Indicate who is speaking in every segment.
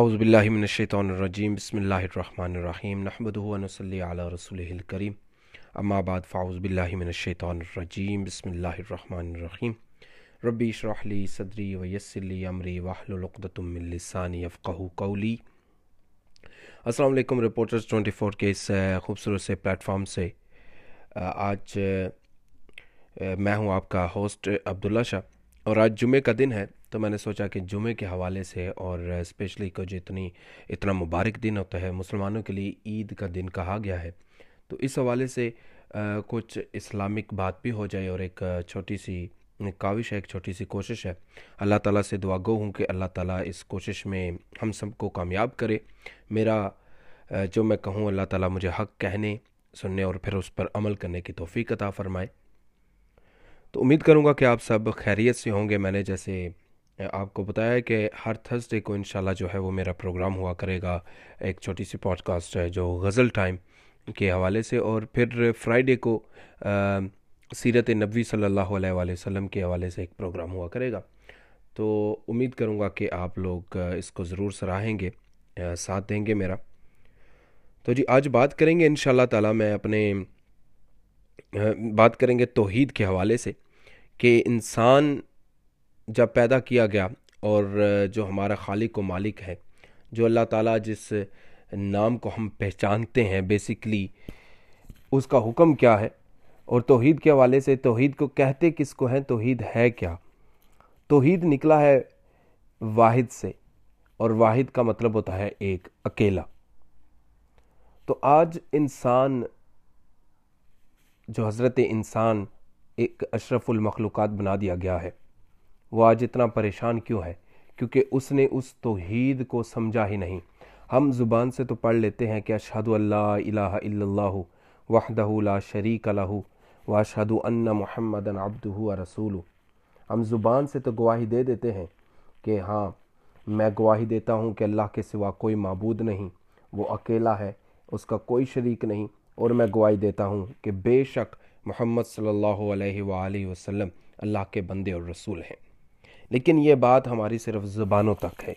Speaker 1: اعوذ باللہ من الشیطان الرجیم، بسم اللہ الرحمن الرحیم، نحمدہ و نصلی علی رسولہ الکریم. اما بعد، فاعوذ باللہ من الشیطان الرجیم، بسم اللہ الرحمن الرحیم. ربی اشرح لی صدری و یسر لی امری واحلل عقدۃ من لسانی یفقهوا قولی. السلام علیکم رپورٹرز 24 کے اس خوبصورت سے پلیٹ فارم سے آج میں ہوں آپ کا ہوسٹ عبداللہ شاہ. اور آج جمعہ کا دن ہے تو میں نے سوچا کہ جمعے کے حوالے سے اور اسپیشلی کو جو اتنی اتنا مبارک دن ہوتا ہے، مسلمانوں کے لیے عید کا دن کہا گیا ہے۔ تو اس حوالے سے کچھ اسلامک بات بھی ہو جائے اور ایک چھوٹی سی کاوش ہے، ایک چھوٹی سی کوشش ہے۔ اللہ تعالیٰ سے دعا گو ہوں کہ اللہ تعالیٰ اس کوشش میں ہم سب کو کامیاب کرے۔ میرا جو میں کہوں، اللہ تعالیٰ مجھے حق کہنے، سننے اور پھر اس پر عمل کرنے کی توفیق عطا فرمائے۔ تو امید کروں گا کہ آپ سب خیریت سے ہوں گے۔ میں نے جیسے آپ کو بتایا کہ ہر تھرسڈے کو انشاءاللہ جو ہے وہ میرا پروگرام ہوا کرے گا، ایک چھوٹی سی پوڈ کاسٹ ہے جو غزل ٹائم کے حوالے سے، اور پھر فرائیڈے کو سیرت نبوی صلی اللہ علیہ وآلہ وسلم کے حوالے سے ایک پروگرام ہوا کرے گا۔ تو امید کروں گا کہ آپ لوگ اس کو ضرور سراہیں گے ساتھ دیں گے میرا۔ تو جی آج بات کریں گے انشاءاللہ تعالی، میں اپنے بات کریں گے توحید کے حوالے سے کہ انسان جب پیدا کیا گیا اور جو ہمارا خالق و مالک ہے، جو اللہ تعالیٰ جس نام کو ہم پہچانتے ہیں بیسکلی اس کا حکم کیا ہے؟ اور توحید کے حوالے سے توحید کو کہتے کس کو ہیں؟ توحید ہے کیا؟ توحید نکلا ہے واحد سے، اور واحد کا مطلب ہوتا ہے ایک، اکیلا۔ تو آج انسان، جو حضرت انسان ایک اشرف المخلوقات بنا دیا گیا ہے وہ آج اتنا پریشان کیوں ہے؟ کیونکہ اس نے اس توحید کو سمجھا ہی نہیں۔ ہم زبان سے تو پڑھ لیتے ہیں کہ اشہد اللہ الہ الا اللہ وحدہ لا شریک لہو و اشہد ان محمد عبدہ رسول ہم زبان سے تو گواہی دے دیتے ہیں کہ ہاں میں گواہی دیتا ہوں کہ اللہ کے سوا کوئی معبود نہیں۔ وہ اکیلا ہے، اس کا کوئی شریک نہیں۔ اور میں گواہی دیتا ہوں کہ بے شک محمد صلی اللہ علیہ وآلہ وسلم اللہ کے بندے اور رسول ہیں۔ لیکن یہ بات ہماری صرف زبانوں تک ہے۔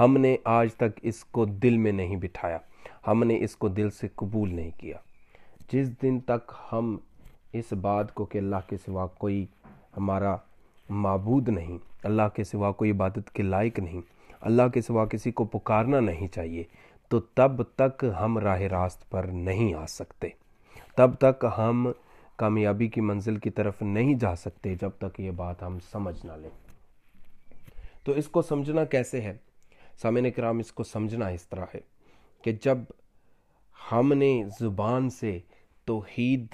Speaker 1: ہم نے آج تک اس کو دل میں نہیں بٹھایا۔ ہم نے اس کو دل سے قبول نہیں کیا۔ جس دن تک ہم اس بات کو کہ اللہ کے سوا کوئی ہمارا معبود نہیں، اللہ کے سوا کوئی عبادت کے لائق نہیں، اللہ کے سوا کسی کو پکارنا نہیں چاہیے، تو تب تک ہم راہ راست پر نہیں آ سکتے۔ تب تک ہم کامیابی کی منزل کی طرف نہیں جا سکتے جب تک یہ بات ہم سمجھ نہ لیں۔ تو اس کو سمجھنا کیسے ہے؟ سامعین کرام، اس کو سمجھنا اس طرح ہے کہ جب ہم نے زبان سے توحید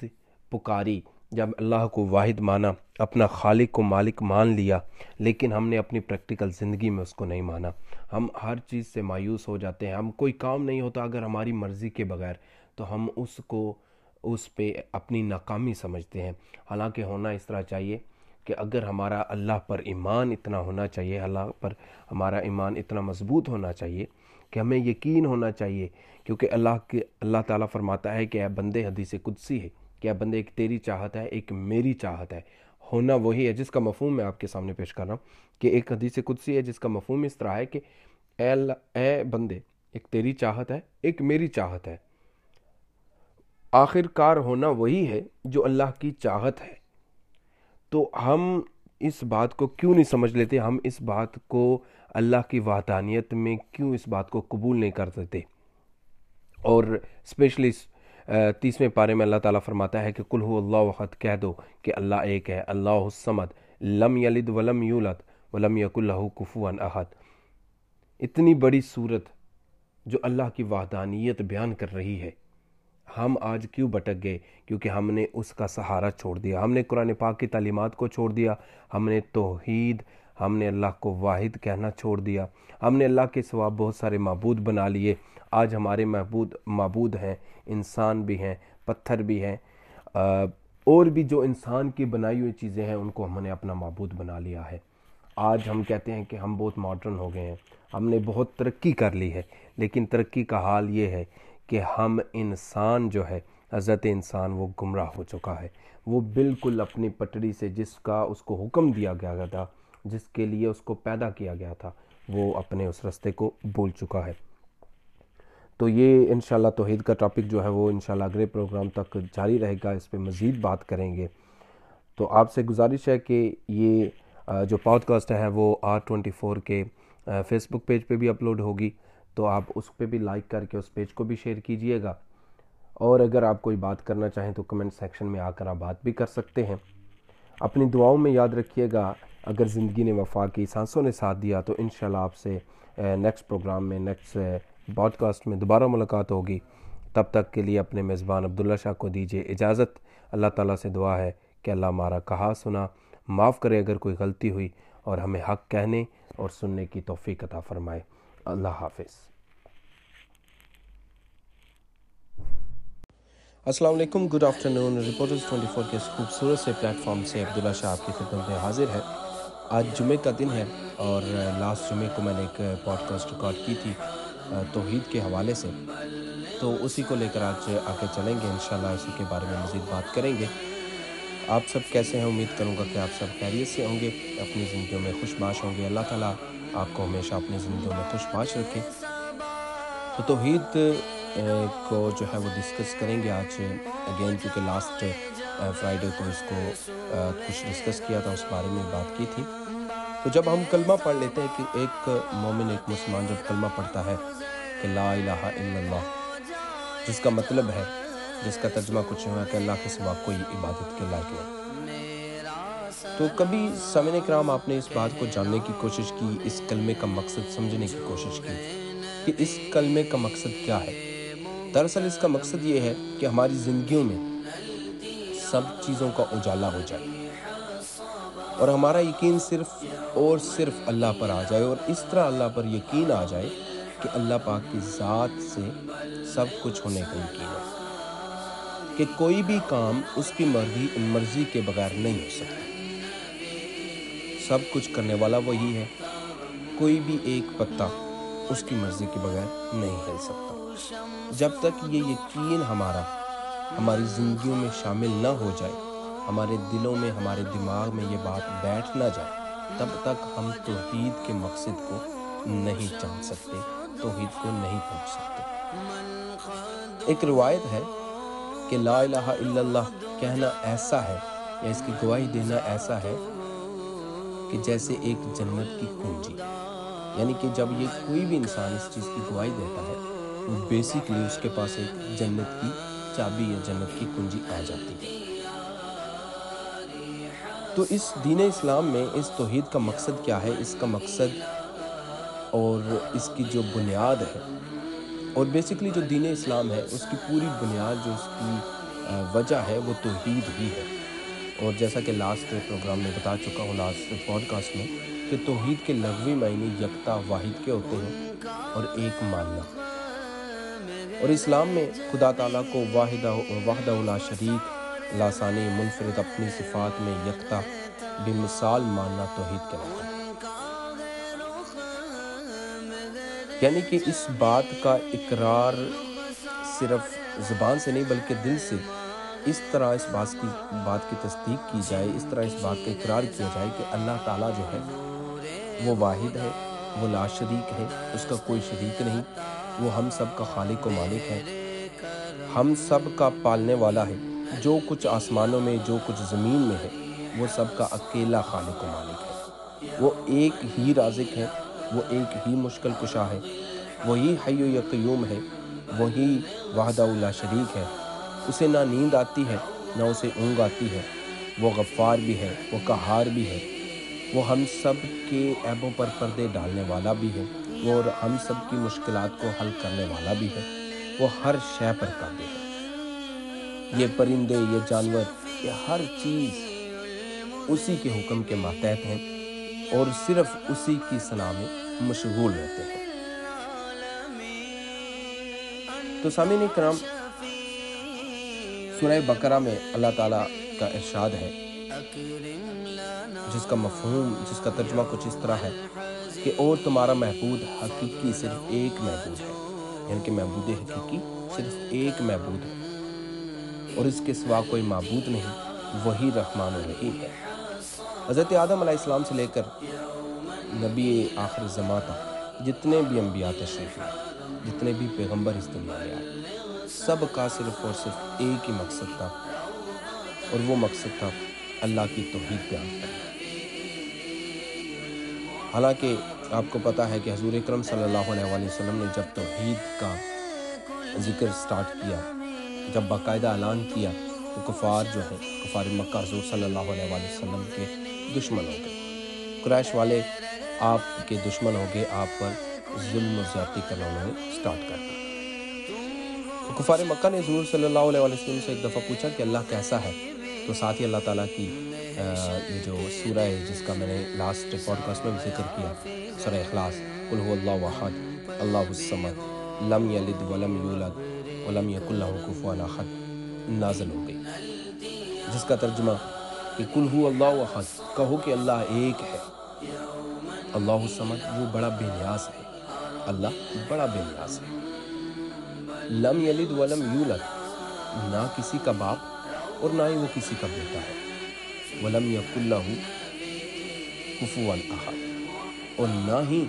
Speaker 1: پکاری، جب اللہ کو واحد مانا، اپنا خالق کو مالک مان لیا، لیکن ہم نے اپنی پریکٹیکل زندگی میں اس کو نہیں مانا۔ ہم ہر چیز سے مایوس ہو جاتے ہیں، ہم کوئی کام نہیں ہوتا اگر ہماری مرضی کے بغیر۔ تو ہم اس کو، اس پہ اپنی ناکامی سمجھتے ہیں۔ حالانکہ ہونا اس طرح چاہیے کہ اگر ہمارا اللہ پر ایمان اتنا ہونا چاہیے، اللہ پر ہمارا ایمان اتنا مضبوط ہونا چاہیے کہ ہمیں یقین ہونا چاہیے، کیونکہ اللہ کے، اللہ تعالیٰ فرماتا ہے کہ اے بندے حدیث قدسی ہے، کہ اے بندے ایک تیری چاہت ہے، ایک میری چاہت ہے۔ ہونا وہی ہے جس کا مفہوم میں آپ کے سامنے پیش کر رہا ہوں کہ ایک حدیث قدسی ہے جس کا مفہوم اس طرح ہے کہ اے اللہ، اے بندے، ایک تیری چاہت ہے، ایک میری چاہت ہے۔ آخر کار ہونا وہی ہے جو اللہ کی چاہت ہے۔ تو ہم اس بات کو کیوں نہیں سمجھ لیتے؟ ہم اس بات کو اللہ کی وحدانیت میں کیوں اس بات کو قبول نہیں کر دیتے اور اسپیشلی تیسویں پارے میں اللہ تعالیٰ فرماتا ہے کہ کل ہو اللہ وقت کہہ دو کہ اللہ ایک ہے، اللہ السمد لم یلد ولم یولد ولم یق اللہ کفوان احد۔ اتنی بڑی صورت جو اللہ کی وحدانیت بیان کر رہی ہے۔ ہم آج کیوں بٹک گئے؟ کیونکہ ہم نے اس کا سہارا چھوڑ دیا۔ ہم نے قرآن پاک کی تعلیمات کو چھوڑ دیا۔ ہم نے توحید، ہم نے اللہ کو واحد کہنا چھوڑ دیا۔ ہم نے اللہ کے سوا بہت سارے معبود بنا لیے۔ آج ہمارے معبود معبود ہیں، انسان بھی ہیں، پتھر بھی ہیں۔ اور بھی جو انسان کی بنائی ہوئی چیزیں ہیں، ان کو ہم نے اپنا معبود بنا لیا ہے۔ آج ہم کہتے ہیں کہ ہم بہت ماڈرن ہو گئے ہیں۔ ہم نے بہت ترقی کر لی ہے۔ لیکن ترقی کا حال یہ ہے کہ ہم انسان جو ہے، حضرت انسان وہ گمراہ ہو چکا ہے۔ وہ بالکل اپنی پٹڑی سے جس کا اس کو حکم دیا گیا تھا، جس کے لیے اس کو پیدا کیا گیا تھا، وہ اپنے اس رستے کو بھول چکا ہے۔ تو یہ انشاءاللہ توحید کا ٹاپک جو ہے، وہ انشاءاللہ اگلے پروگرام تک جاری رہے گا۔ اس پہ مزید بات کریں گے۔ تو آپ سے گزارش ہے کہ یہ جو پوڈ کاسٹ ہے، وہ آر ٹوینٹی فور کے فیس بک پیج پہ بھی اپلوڈ ہوگی۔ تو آپ اس پہ بھی لائک کر کے اس پیج کو بھی شیئر کیجیے گا۔ اور اگر آپ کوئی بات کرنا چاہیں تو کمنٹ سیکشن میں آ کر آپ بات بھی کر سکتے ہیں۔ اپنی دعاؤں میں یاد رکھیے گا، اگر زندگی نے وفا کی، سانسوں نے ساتھ دیا تو انشاءاللہ آپ سے نیکسٹ پروگرام میں نیکسٹ باڈ کاسٹ میں دوبارہ ملاقات ہوگی۔ تب تک کے لیے اپنے میزبان عبداللہ شاہ کو دیجیے اجازت۔ اللہ تعالیٰ سے دعا ہے کہ اللہ ہمارا کہا سنا، معاف کرے اگر کوئی غلطی ہوئی اور ہمیں حق کہنے اور سننے کی توفیق عطا فرمائے۔ اللہ حافظ۔ السلام علیکم، گڈ آفٹرنون۔ رپورٹرز 24 فور کے خوبصورت سے پلیٹ فارم سے عبداللہ شاہ آپ کی خدمت میں حاضر ہے۔ آج جمعہ کا دن ہے اور لاسٹ جمعہ کو میں نے ایک پوڈ کاسٹ ریکارڈ کی تھی، توحید کے حوالے سے۔ تو اسی کو لے کر آج آگے چلیں گے، انشاءاللہ اسی کے بارے میں مزید بات کریں گے۔ آپ سب کیسے ہیں؟ امید کروں گا کہ آپ سب خیریت سے ہوں گے، اپنی زندگیوں میں خوش باش ہوں گے۔ اللہ تعالیٰ آپ کو ہمیشہ اپنی زندگیوں میں خوش باش رکھے تو توحید کو جو ہے وہ ڈسکس کریں گے آج اگین کیونکہ لاسٹ فرائیڈے کو اس کو کچھ ڈسکس کیا تھا، اس بارے میں بات کی تھی۔ تو جب ہم کلمہ پڑھ لیتے ہیں کہ ایک مومن، ایک مسلمان جب کلمہ پڑھتا ہے کہ لا الہ الا اللہ، جس کا مطلب ہے، جس کا ترجمہ کچھ ہوا کہ اللہ کے سوا کوئی عبادت کے لائق نہیں۔ تو کبھی سمن کرام، آپ نے اس بات کو جاننے کی کوشش کی، اس کلمے کا مقصد سمجھنے کی کوشش کی کہ اس کلمے کا مقصد کیا ہے؟ دراصل اس کا مقصد یہ ہے کہ ہماری زندگیوں میں سب چیزوں کا اجالا ہو جائے اور ہمارا یقین صرف اور صرف اللہ پر آ جائے اور اس طرح اللہ پر یقین آ جائے کہ اللہ پاک کی ذات سے سب کچھ ہونے کا یقین ہے کہ کوئی بھی کام اس کی مرضی مرضی کے بغیر نہیں ہو سکتا۔ سب کچھ کرنے والا وہی ہے۔ کوئی بھی ایک پتا اس کی مرضی کے بغیر نہیں ہل سکتا۔ جب تک یہ یقین ہمارا ہماری زندگیوں میں شامل نہ ہو جائے، ہمارے دلوں میں، ہمارے دماغ میں یہ بات بیٹھ نہ جائے، تب تک ہم توحید کے مقصد کو نہیں جان سکتے، توحید کو نہیں پہنچ سکتے۔ ایک روایت ہے کہ لا الہ الا اللہ کہنا ایسا ہے یا اس کی گواہی دینا ایسا ہے کہ جیسے ایک جنت کی کنجی۔ یعنی کہ جب یہ کوئی بھی انسان اس چیز کی گواہی دیتا ہے، وہ بیسکلی اس کے پاس ایک جنت کی چابی یا جنت کی کنجی آ جاتی ہے۔ تو اس دین اسلام میں اس توحید کا مقصد کیا ہے؟ اس کا مقصد اور اس کی جو بنیاد ہے، اور بیسکلی جو دین اسلام ہے، اس کی پوری بنیاد، جو اس کی وجہ ہے، وہ توحید ہی ہے۔ اور جیسا کہ لاسٹ پروگرام میں بتا چکا ہوں لاسٹ پوڈ کاسٹ میں، کہ توحید کے لغوی معنی یکتا واحد کے ہوتے ہیں اور ایک ماننا۔ اور اسلام میں خدا تعالیٰ کو واحدہ واحدہ اللہ شریک، لاسانی منفرد اپنی صفات میں یکتا بھی مثال ماننا توحید کے ہے یعنی کہ اس بات کا اقرار صرف زبان سے نہیں، بلکہ دل سے اس طرح اس بات کی بات کی تصدیق کی جائے، اس طرح اس بات کا اقرار کیا جائے کہ اللہ تعالیٰ جو ہے، وہ واحد ہے، وہ لا شریک ہے، اس کا کوئی شریک نہیں، وہ ہم سب کا خالق و مالک ہے۔ ہم سب کا پالنے والا ہے۔ جو کچھ آسمانوں میں، جو کچھ زمین میں ہے، وہ سب کا اکیلا خالق و مالک ہے۔ وہ ایک ہی رازق ہے، وہ ایک ہی مشکل کشا ہے، وہی حی و یقیوم ہے، وہی وحدہ اللہ شریک ہے۔ اسے نہ نیند آتی ہے، نہ اسے اونگ آتی ہے۔ وہ غفار بھی ہے، وہ کہار بھی ہے۔ وہ ہم سب کے عیبوں پر پردے ڈالنے والا بھی ہے۔ وہ ہم سب کی مشکلات کو حل کرنے والا بھی ہے۔ وہ ہر شے پر قابل ہے۔ یہ پرندے، یہ جانور، یہ ہر چیز اسی کے حکم کے ماتحت ہیں اور صرف اسی کی صلاح میں مشغول رہتے ہیں۔ تو سامعین کرام سورہ بقرہ میں اللہ تعالیٰ کا ارشاد ہے، جس کا مفہوم، جس کا ترجمہ کچھ اس طرح ہے کہ اور تمہارا محبود حقیقی صرف ایک محبود ہے یعنی کہ محبود حقیقی صرف ایک محبود ہے۔ اور اس کے سوا کوئی معبود نہیں، وہی رحمان الرحیم ہے۔ حضرت آدم علیہ السلام سے لے کر نبی آخر زماں تک جتنے بھی انبیاء تشریف ہیں جتنے بھی پیغمبر اس دنیا میں آئے سب کا صرف اور صرف ایک ہی مقصد تھا، اور وہ مقصد تھا اللہ کی توحید بیان حالانکہ آپ کو پتا ہے کہ حضور اکرم صلی اللہ علیہ وآلہ وسلم نے جب توحید کا ذکر سٹارٹ کیا، جب باقاعدہ اعلان کیا، تو کفار جو ہے کفار مکہ حضور صلی اللہ علیہ وآلہ وسلم کے دشمن ہو گئے۔ قریش والے آپ کے دشمن ہو گئے، آپ پر ظلم و زیادتی کرنا انہوں نے سٹارٹ کر دیا۔ کفار مکہ نے حضور صلی اللہ علیہ وسلم سے ایک دفعہ پوچھا کہ اللہ کیسا ہے؟ تو ساتھ ہی اللہ تعالیٰ کی یہ جو سورہ ہے، جس کا میں نے لاسٹ پوڈ کاسٹ میں بھی ذکر کیا، سورہ اخلاص، قل اللہ وحد اللہ الصمد، لم یلد ولم یولد، ولم یک اللہ کفوا احد، نازل ہو گئی۔ جس کا ترجمہ کہ کل ہو اللہ وحد کہو کہ اللہ ایک ہے۔ اللہ الصمد، وہ بڑا بے نیاز ہے۔ اللہ بڑا بے نیاز ہے۔ لم یلد ولم یولد، نہ کسی کا باپ اور نہ ہی وہ کسی کا بیٹا ہے۔ ولم یک اللہ کفوا احد، اور نہ ہی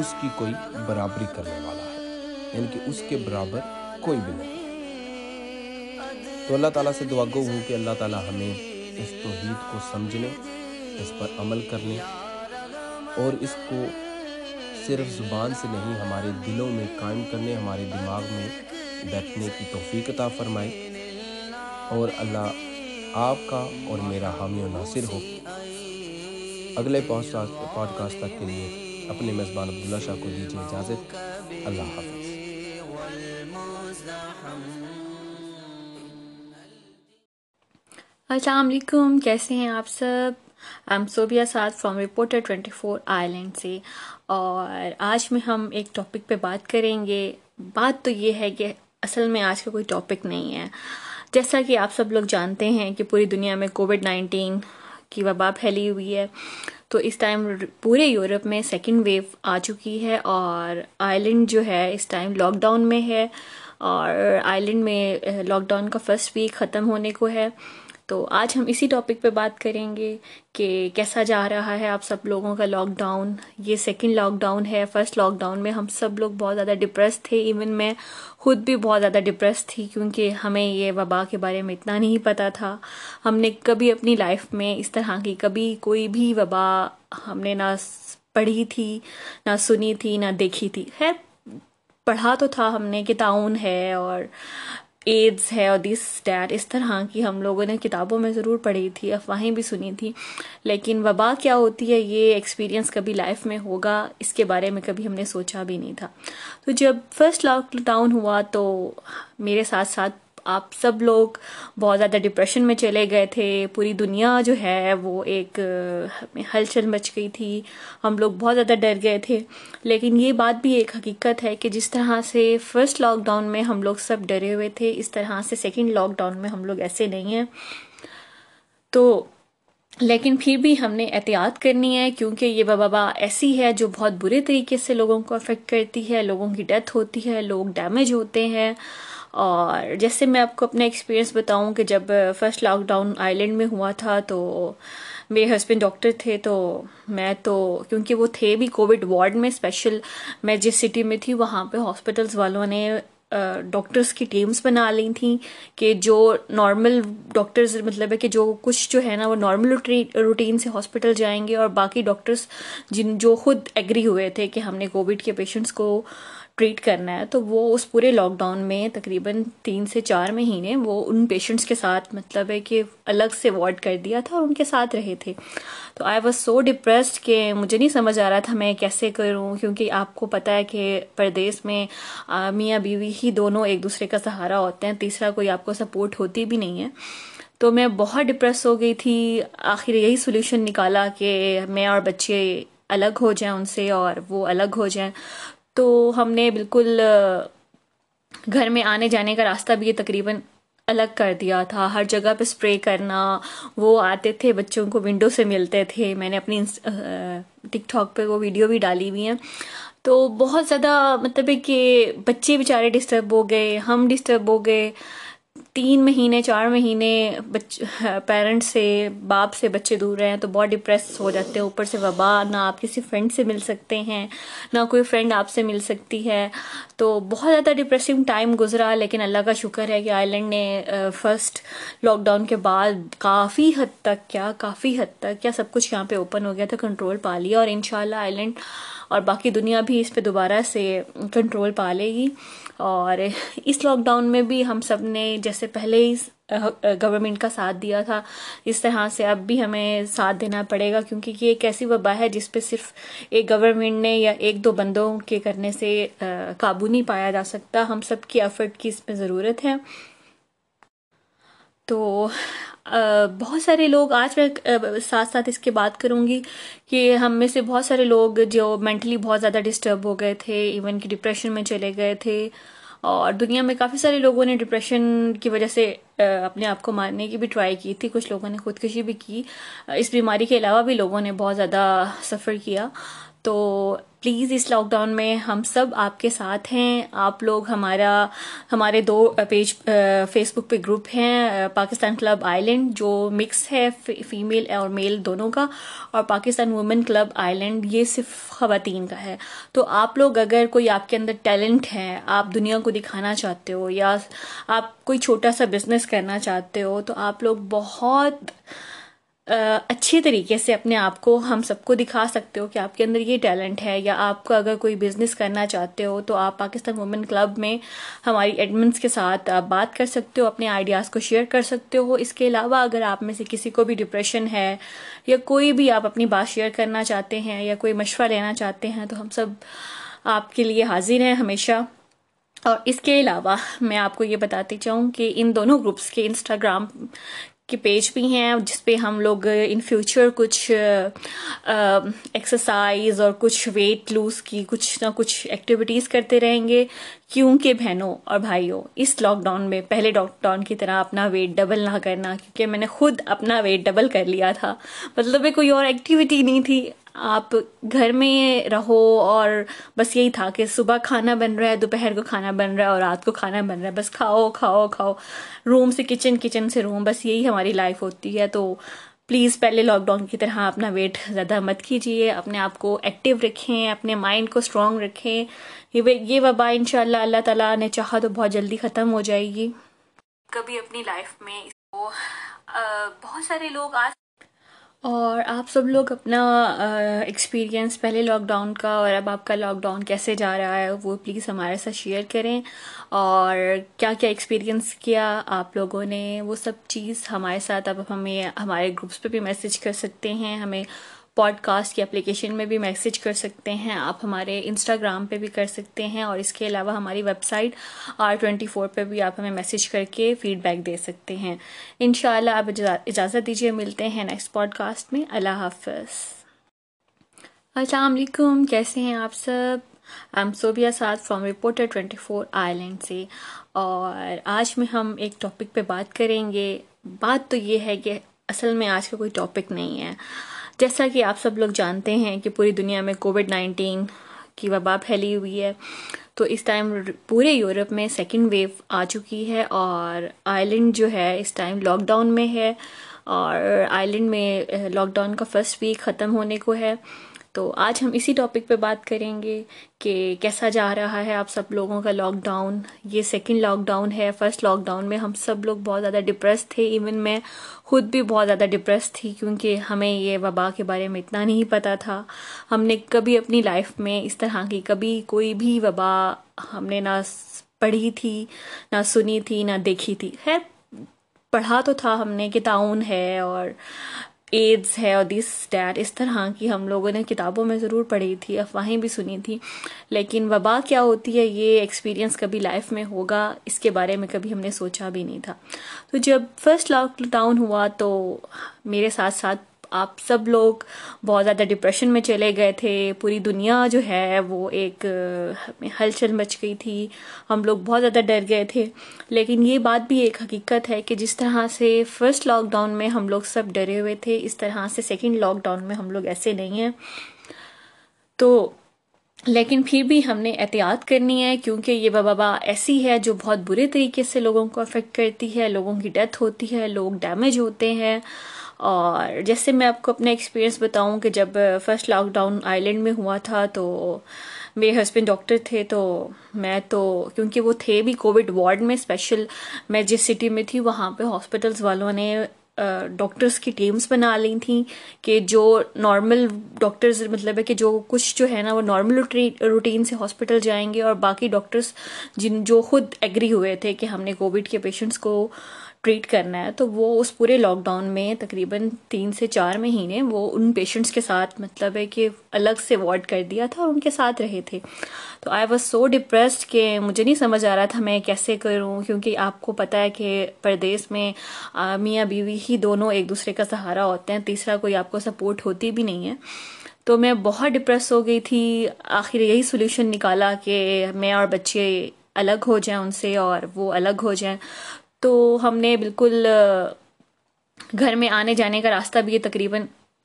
Speaker 1: اس کی کوئی برابری کرنے والا ہے یعنی کہ اس کے برابر کوئی بھی نہیں۔ تو اللہ تعالیٰ سے دعا گو ہوں کہ اللہ تعالیٰ ہمیں اس توحید کو سمجھنے، اس پر عمل کرنے اور اس کو صرف زبان سے نہیں، ہمارے دلوں میں قائم کرنے، ہمارے دماغ میں بیٹھنے کی توفیق عطا فرمائے اور اللہ آپ کا اور میرا حامی و ناصر ہو۔ اگلے پوڈ کاسٹ تک کے لیے اپنے میزبان عبداللہ شاہ کو دیجیے اجازت۔ اللہ حافظ۔
Speaker 2: السلام علیکم، کیسے ہیں آپ سب؟ I'm Sobia Saad from Reporter twenty four Ireland سے۔ اور آج میں ہم ایک ٹاپک پہ بات کریں گے۔ بات تو یہ ہے کہ اصل میں آج کا کوئی ٹاپک نہیں ہے۔ جیسا کہ آپ سب لوگ جانتے ہیں کہ پوری دنیا میں کووڈ نائنٹین کی وبا پھیلی ہوئی ہے، تو اس ٹائم پورے یورپ میں سیکنڈ ویو آ چکی ہے اور آئرلینڈ جو ہے اس ٹائم لاک ڈاؤن میں ہے اور آئرلینڈ میں لاک ڈاؤن کا فرسٹ ویک ختم ہونے کو ہے۔ تو آج ہم اسی ٹاپک پہ بات کریں گے کہ کیسا جا رہا ہے آپ سب لوگوں کا لاک ڈاؤن یہ سیکنڈ لاک ڈاؤن ہے فرسٹ لاک ڈاؤن میں ہم سب لوگ بہت زیادہ ڈپریس تھے. ایون میں خود بھی بہت زیادہ ڈپریس تھی کیونکہ ہمیں یہ وبا کے بارے میں اتنا نہیں پتہ تھا۔ ہم نے کبھی اپنی لائف میں اس طرح کی کبھی کوئی بھی وبا ہم نے نہ پڑھی تھی، نہ سنی تھی، نہ دیکھی تھی۔ خیر، پڑھا تو تھا ہم نے کہ تعاون ہے اور ایڈز ہے اور دس ڈیٹ اس طرح کی ہم لوگوں نے کتابوں میں ضرور پڑھی تھی، افواہیں بھی سنی تھی۔ لیکن وبا کیا ہوتی ہے، یہ ایکسپیرینس کبھی لائف میں ہوگا، اس کے بارے میں کبھی ہم نے سوچا بھی نہیں تھا۔ تو جب فرسٹ لاک ڈاؤن ہوا تو میرے ساتھ ساتھ آپ سب لوگ بہت زیادہ ڈپریشن میں چلے گئے تھے۔ پوری دنیا جو ہے وہ ایک ہلچل مچ گئی تھی۔ ہم لوگ بہت زیادہ ڈر گئے تھے۔ لیکن یہ بات بھی ایک حقیقت ہے کہ جس طرح سے فرسٹ لاک ڈاؤن میں ہم لوگ سب ڈرے ہوئے تھے، اس طرح سے سیکنڈ لاک ڈاؤن میں ہم لوگ ایسے نہیں ہیں۔ تو لیکن پھر بھی ہم نے احتیاط کرنی ہے، کیونکہ یہ وبا ایسی ہے جو بہت برے طریقے سے لوگوں کو افیکٹ کرتی ہے، لوگوں کی ڈیتھ ہوتی ہے، لوگ ڈیمیج ہوتے ہیں۔ اور جیسے میں آپ کو اپنا ایکسپیرینس بتاؤں کہ جب فرسٹ لاک ڈاؤن آئرلینڈ میں ہوا تھا تو میرے ہسبینڈ ڈاکٹر تھے تو میں تو کیونکہ وہ تھے بھی کووڈ وارڈ میں اسپیشل میں جس سٹی میں تھی وہاں پہ ہاسپٹلس والوں نے ڈاکٹرس کی ٹیمز بنا لی تھیں کہ جو نارمل ڈاکٹرز مطلب ہے کہ جو کچھ جو ہے نا وہ نارمل روٹین سے ہاسپٹل جائیں گے اور باقی ڈاکٹرس جن جو خود ایگری ہوئے تھے کہ ہم نے کووڈ کے پیشنٹس کو ٹریٹ کرنا ہے، تو وہ اس پورے لاک ڈاؤن میں تقریباً تین سے چار مہینے وہ ان پیشنٹس کے ساتھ مطلب ہے کہ الگ سے وارڈ کر دیا تھا اور ان کے ساتھ رہے تھے۔ تو آئی واز سو ڈپریسڈ کہ مجھے نہیں سمجھ آ رہا تھا میں کیسے کروں، کیونکہ آپ کو پتہ ہے کہ پردیس میں میاں بیوی ہی دونوں ایک دوسرے کا سہارا ہوتے ہیں، تیسرا کوئی آپ کو سپورٹ ہوتی بھی نہیں ہے۔ تو میں بہت ڈپریس ہو گئی تھی۔ آخر یہی سولوشن نکالا کہ میں اور بچے الگ ہو جائیں ان سے اور وہ الگ ہو جائیں۔ تو ہم نے بالکل گھر میں آنے جانے کا راستہ بھی تقریباً الگ کر دیا تھا۔ ہر جگہ پہ اسپرے کرنا، وہ آتے تھے، بچوں کو ونڈو سے ملتے تھے۔ میں نے اپنی ٹک ٹاک پہ وہ ویڈیو بھی ڈالی ہوئی ہیں۔ تو بہت زیادہ مطلب ہے کہ بچے بیچارے ڈسٹرب ہو گئے، ہم ڈسٹرب ہو گئے۔ تین مہینے، چار مہینے بچ پیرنٹس سے، باپ سے بچے دور رہے ہیں تو بہت ڈپریس ہو جاتے ہیں، اوپر سے وبا، نہ آپ کسی فرینڈ سے مل سکتے ہیں، نہ کوئی فرینڈ آپ سے مل سکتی ہے۔ تو بہت زیادہ ڈپریسنگ ٹائم گزرا، لیکن اللہ کا شکر ہے کہ آئی لینڈ نے فرسٹ لاک ڈاؤن کے بعد کافی حد تک، کیا کافی حد تک، کیا سب کچھ یہاں پہ اوپن ہو گیا تھا کنٹرول پا لیا اور ان شاء اللہ آئی لینڈ اور باقی دنیا بھی اس پہ دوبارہ سے کنٹرول پا لے گی۔ اور اس لاک ڈاؤن میں بھی ہم سب نے جیسے پہلے ہی گورنمنٹ کا ساتھ دیا تھا، اس طرح سے اب بھی ہمیں ساتھ دینا پڑے گا کیونکہ یہ ایک ایسی وبا ہے جس پہ صرف ایک گورنمنٹ نے یا ایک دو بندوں کے کرنے سے قابو نہیں پایا جا سکتا۔ ہم سب کی ایفرٹ کی اس میں ضرورت ہے۔ تو بہت سارے لوگ آج میں ساتھ ساتھ اس کے بات کروں گی کہ ہم میں سے بہت سارے لوگ جو مینٹلی بہت زیادہ ڈسٹرب ہو گئے تھے ایون کہ ڈپریشن میں چلے گئے تھے، اور دنیا میں کافی سارے لوگوں نے ڈپریشن کی وجہ سے اپنے آپ کو مارنے کی بھی ٹرائی کی تھی، کچھ لوگوں نے خودکشی بھی کی، اس بیماری کے علاوہ بھی لوگوں نے بہت زیادہ سفر کیا۔ تو پلیز اس لاک ڈاؤن میں ہم سب آپ کے ساتھ ہیں۔ آپ لوگ ہمارا، ہمارے دو پیج فیس بک پہ گروپ ہیں پاکستان کلب آئی لینڈ جو مکس ہے فیمیل اور میل دونوں کا، اور Pakistan women club Ireland یہ صرف خواتین کا ہے۔ تو آپ لوگ اگر کوئی آپ کے اندر ٹیلنٹ ہے، آپ دنیا کو دکھانا چاہتے ہو یا آپ کوئی چھوٹا سا بزنس کرنا چاہتے ہو، تو آپ لوگ بہت اچھے طریقے سے اپنے آپ کو ہم سب کو دکھا سکتے ہو کہ آپ کے اندر یہ ٹیلنٹ ہے یا آپ کو اگر کوئی بزنس کرنا چاہتے ہو تو آپ پاکستان وومن کلب میں ہماری ایڈمنس کے ساتھ آپ بات کر سکتے ہو، اپنے آئیڈیاز کو شیئر کر سکتے ہو۔ اس کے علاوہ اگر آپ میں سے کسی کو بھی ڈپریشن ہے یا کوئی بھی آپ اپنی بات شیئر کرنا چاہتے ہیں یا کوئی مشورہ لینا چاہتے ہیں تو ہم سب آپ کے لیے حاضر ہیں ہمیشہ۔ اور اس کے علاوہ میں آپ کو یہ بتاتی چاہوں کہ ان دونوں گروپس کے انسٹاگرام کے پیج بھی ہیں، جس پہ ہم لوگ ان فیوچر کچھ ایکسرسائز اور کچھ ویٹ لوز کی کچھ نہ کچھ ایکٹیویٹیز کرتے رہیں گے۔ کیونکہ بہنوں اور بھائیوں، اس لاک ڈاؤن میں پہلے لاک ڈاؤن کی طرح اپنا ویٹ ڈبل نہ کرنا، کیونکہ میں نے خود اپنا ویٹ ڈبل کر لیا تھا۔ مطلب کوئی اور ایکٹیویٹی نہیں تھی۔ آپ گھر میں رہو اور بس یہی تھا کہ صبح کھانا بن رہا ہے، دوپہر کو کھانا بن رہا ہے اور رات کو کھانا بن رہا ہے۔ بس کھاؤ کھاؤ کھاؤ۔ روم سے کچن کچن سے روم، بس یہی ہماری لائف ہوتی ہے۔ تو پلیز پہلے لاک ڈاؤن کی طرح اپنا ویٹ زیادہ مت کیجیے۔ اپنے آپ کو ایکٹیو رکھیں، اپنے مائنڈ کو اسٹرانگ رکھیں۔ یہ وبا ان شاء اللہ اللہ تعالیٰ نے چاہا تو بہت جلدی ختم ہو جائے گی۔ کبھی اپنی لائف میں بہت سارے لوگ آج اور آپ سب لوگ اپنا ایکسپیرینس پہلے لاک ڈاؤن کا اور اب آپ کا لاک ڈاؤن کیسے جا رہا ہے، وہ پلیز ہمارے ساتھ شیئر کریں۔ اور کیا کیا ایکسپیرینس کیا آپ لوگوں نے، وہ سب چیز ہمارے ساتھ اب ہمیں، ہمارے گروپس پہ بھی میسیج کر سکتے ہیں، ہمیں پوڈ کاسٹ کی اپلیکیشن میں بھی میسیج کر سکتے ہیں، آپ ہمارے انسٹاگرام پہ بھی کر سکتے ہیں اور اس کے علاوہ ہماری website R twenty four پہ بھی آپ ہمیں میسیج کر کے فیڈ بیک دے سکتے ہیں۔ ان شاء اللہ آپ اجازت دیجیے، ملتے ہیں نیکسٹ پوڈ کاسٹ میں۔ اللہ حافظ۔ السلام علیکم، کیسے ہیں آپ سب؟ ایم صوبیہ ساتھ from Reporter twenty four Ireland سے۔ اور آج میں ہم ایک ٹاپک پہ بات کریں گے۔ بات تو یہ ہے کہ اصل میں آج کا کوئی ٹاپک نہیں ہے۔ جیسا کہ آپ سب لوگ جانتے ہیں کہ پوری دنیا میں کووڈ نائنٹین کی وبا پھیلی ہوئی ہے، تو اس ٹائم پورے یورپ میں سیکنڈ ویو آ چکی ہے اور آئرلینڈ جو ہے اس ٹائم لاک ڈاؤن میں ہے اور آئرلینڈ میں لاک ڈاؤن کا فرسٹ ویک ختم ہونے کو ہے۔ تو آج ہم اسی ٹاپک پہ بات کریں گے کہ کیسا جا رہا ہے آپ سب لوگوں کا لاک ڈاؤن یہ سیکنڈ لاک ڈاؤن ہے فرسٹ لاک ڈاؤن میں ہم سب لوگ بہت زیادہ ڈپریس تھے. ایون میں خود بھی بہت زیادہ ڈپریس تھی کیونکہ ہمیں یہ وبا کے بارے میں اتنا نہیں پتہ تھا۔ ہم نے کبھی اپنی لائف میں اس طرح کی کبھی کوئی بھی وبا ہم نے نہ پڑھی تھی، نہ سنی تھی، نہ دیکھی تھی۔ خیر، پڑھا تو تھا ہم نے کہ تعاون ہے اور ایڈز ہے اور دس ڈیٹ اس طرح کی ہم لوگوں نے کتابوں میں ضرور پڑھی تھی، افواہیں بھی سنی تھی۔ لیکن وبا کیا ہوتی ہے، یہ ایکسپیرینس کبھی لائف میں ہوگا، اس کے بارے میں کبھی ہم نے سوچا بھی نہیں تھا۔ تو جب فرسٹ لاک ڈاؤن ہوا تو میرے ساتھ ساتھ آپ سب لوگ بہت زیادہ ڈپریشن میں چلے گئے تھے۔ پوری دنیا جو ہے وہ ایک ہلچل مچ گئی تھی۔ ہم لوگ بہت زیادہ ڈر گئے تھے۔ لیکن یہ بات بھی ایک حقیقت ہے کہ جس طرح سے فرسٹ لاک ڈاؤن میں ہم لوگ سب ڈرے ہوئے تھے، اس طرح سے سیکنڈ لاک ڈاؤن میں ہم لوگ ایسے نہیں ہیں۔ تو لیکن پھر بھی ہم نے احتیاط کرنی ہے، کیونکہ یہ وبا ایسی ہے جو بہت برے طریقے سے لوگوں کو افیکٹ کرتی ہے، لوگوں کی ڈیتھ ہوتی ہے، لوگ ڈیمیج ہوتے ہیں۔ اور جیسے میں آپ کو اپنا ایکسپیرینس بتاؤں کہ جب فرسٹ لاک ڈاؤن آئی لینڈ میں ہوا تھا تو میرے ہسبینڈ ڈاکٹر تھے تو میں تو کیونکہ وہ تھے بھی کووڈ وارڈ میں اسپیشل میں جس سٹی میں تھی وہاں پہ ہاسپٹلس والوں نے ڈاکٹرس کی ٹیمز بنا لی تھیں کہ جو نارمل ڈاکٹرز مطلب ہے کہ جو کچھ جو ہے نا وہ نارمل روٹین سے ہاسپٹل جائیں گے اور باقی ڈاکٹرس جن جو خود ایگری ہوئے تھے کہ ہم نے کووڈ کے پیشنٹس کو ٹریٹ کرنا ہے، تو وہ اس پورے لاک ڈاؤن میں تقریباً تین سے چار مہینے وہ ان پیشنٹس کے ساتھ مطلب ہے کہ الگ سے وارڈ کر دیا تھا اور ان کے ساتھ رہے تھے۔ تو آئی واز سو ڈپریسڈ کہ مجھے نہیں سمجھ آ رہا تھا میں کیسے کروں، کیونکہ آپ کو پتہ ہے کہ پردیس میں میاں بیوی ہی دونوں ایک دوسرے کا سہارا ہوتے ہیں، تیسرا کوئی آپ کو سپورٹ ہوتی بھی نہیں ہے۔ تو میں بہت ڈپریس ہو گئی تھی۔ آخر یہی سولوشن نکالا کہ میں اور بچے الگ ہو جائیں ان سے اور وہ الگ ہو جائیں۔ تو ہم نے بالکل گھر میں آنے جانے کا راستہ بھی یہ تقریباً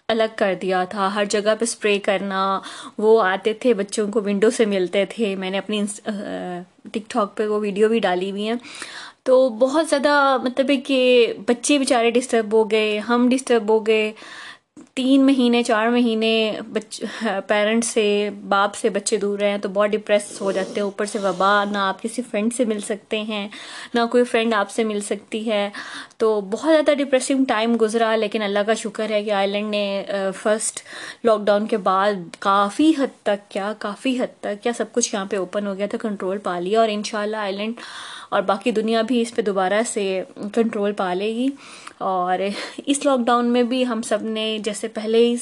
Speaker 2: الگ کر دیا تھا۔ ہر جگہ پہ اسپرے کرنا، وہ آتے تھے، بچوں کو ونڈو سے ملتے تھے۔ میں نے اپنی ٹک ٹاک پہ وہ ویڈیو بھی ڈالی ہوئی ہیں۔ تو بہت زیادہ مطلب ہے کہ بچے بیچارے ڈسٹرب ہو گئے، ہم ڈسٹرب ہو گئے۔ تین مہینے، چار مہینے بچ پیرنٹس سے، باپ سے بچے دور رہے ہیں تو بہت ڈپریس ہو جاتے ہیں، اوپر سے وبا، نہ آپ کسی فرینڈ سے مل سکتے ہیں، نہ کوئی فرینڈ آپ سے مل سکتی ہے۔ تو بہت زیادہ ڈپریسنگ ٹائم گزرا، لیکن اللہ کا شکر ہے کہ آئی لینڈ نے فرسٹ لاک ڈاؤن کے بعد کافی حد تک، کیا کافی حد تک، کیا سب کچھ یہاں پہ اوپن ہو گیا تھا کنٹرول پا لیا اور ان شاء اللہ اور باقی دنیا بھی اس پہ دوبارہ سے کنٹرول پا لے گی۔ اور اس لاک ڈاؤن میں بھی ہم سب نے جیسے پہلے ہی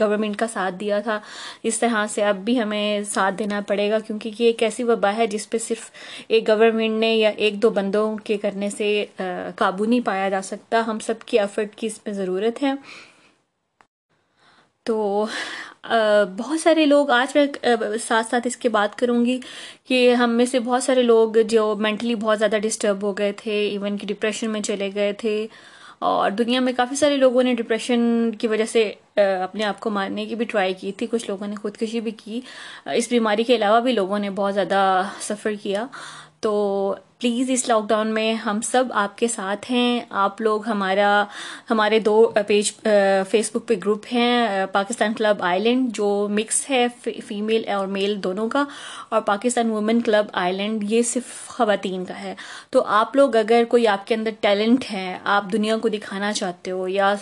Speaker 2: گورنمنٹ کا ساتھ دیا تھا، اس طرح سے اب بھی ہمیں ساتھ دینا پڑے گا کیونکہ یہ ایک ایسی وبا ہے جس پہ صرف ایک گورنمنٹ نے یا ایک دو بندوں کے کرنے سے قابو نہیں پایا جا سکتا۔ ہم سب کی ایفرٹ کی اس پہ ضرورت ہے۔ تو بہت سارے لوگ آج میں ساتھ ساتھ اس کے بات کروں گی کہ ہم میں سے بہت سارے لوگ جو مینٹلی بہت زیادہ ڈسٹرب ہو گئے تھے ایون کہ ڈپریشن میں چلے گئے تھے، اور دنیا میں کافی سارے لوگوں نے ڈپریشن کی وجہ سے اپنے آپ کو مارنے کی بھی ٹرائی کی تھی، کچھ لوگوں نے خودکشی بھی کی، اس بیماری کے علاوہ بھی لوگوں نے بہت زیادہ سفر کیا۔ تو پلیز اس لاک ڈاؤن میں ہم سب آپ کے ساتھ ہیں۔ آپ لوگ ہمارا، ہمارے دو پیج فیس بک پہ گروپ ہیں پاکستان کلب آئی لینڈ جو مکس ہے فیمیل اور میل دونوں کا، اور Pakistan women club Ireland یہ صرف خواتین کا ہے۔ تو آپ لوگ اگر کوئی آپ کے اندر ٹیلنٹ ہے، آپ دنیا کو دکھانا چاہتے ہو یا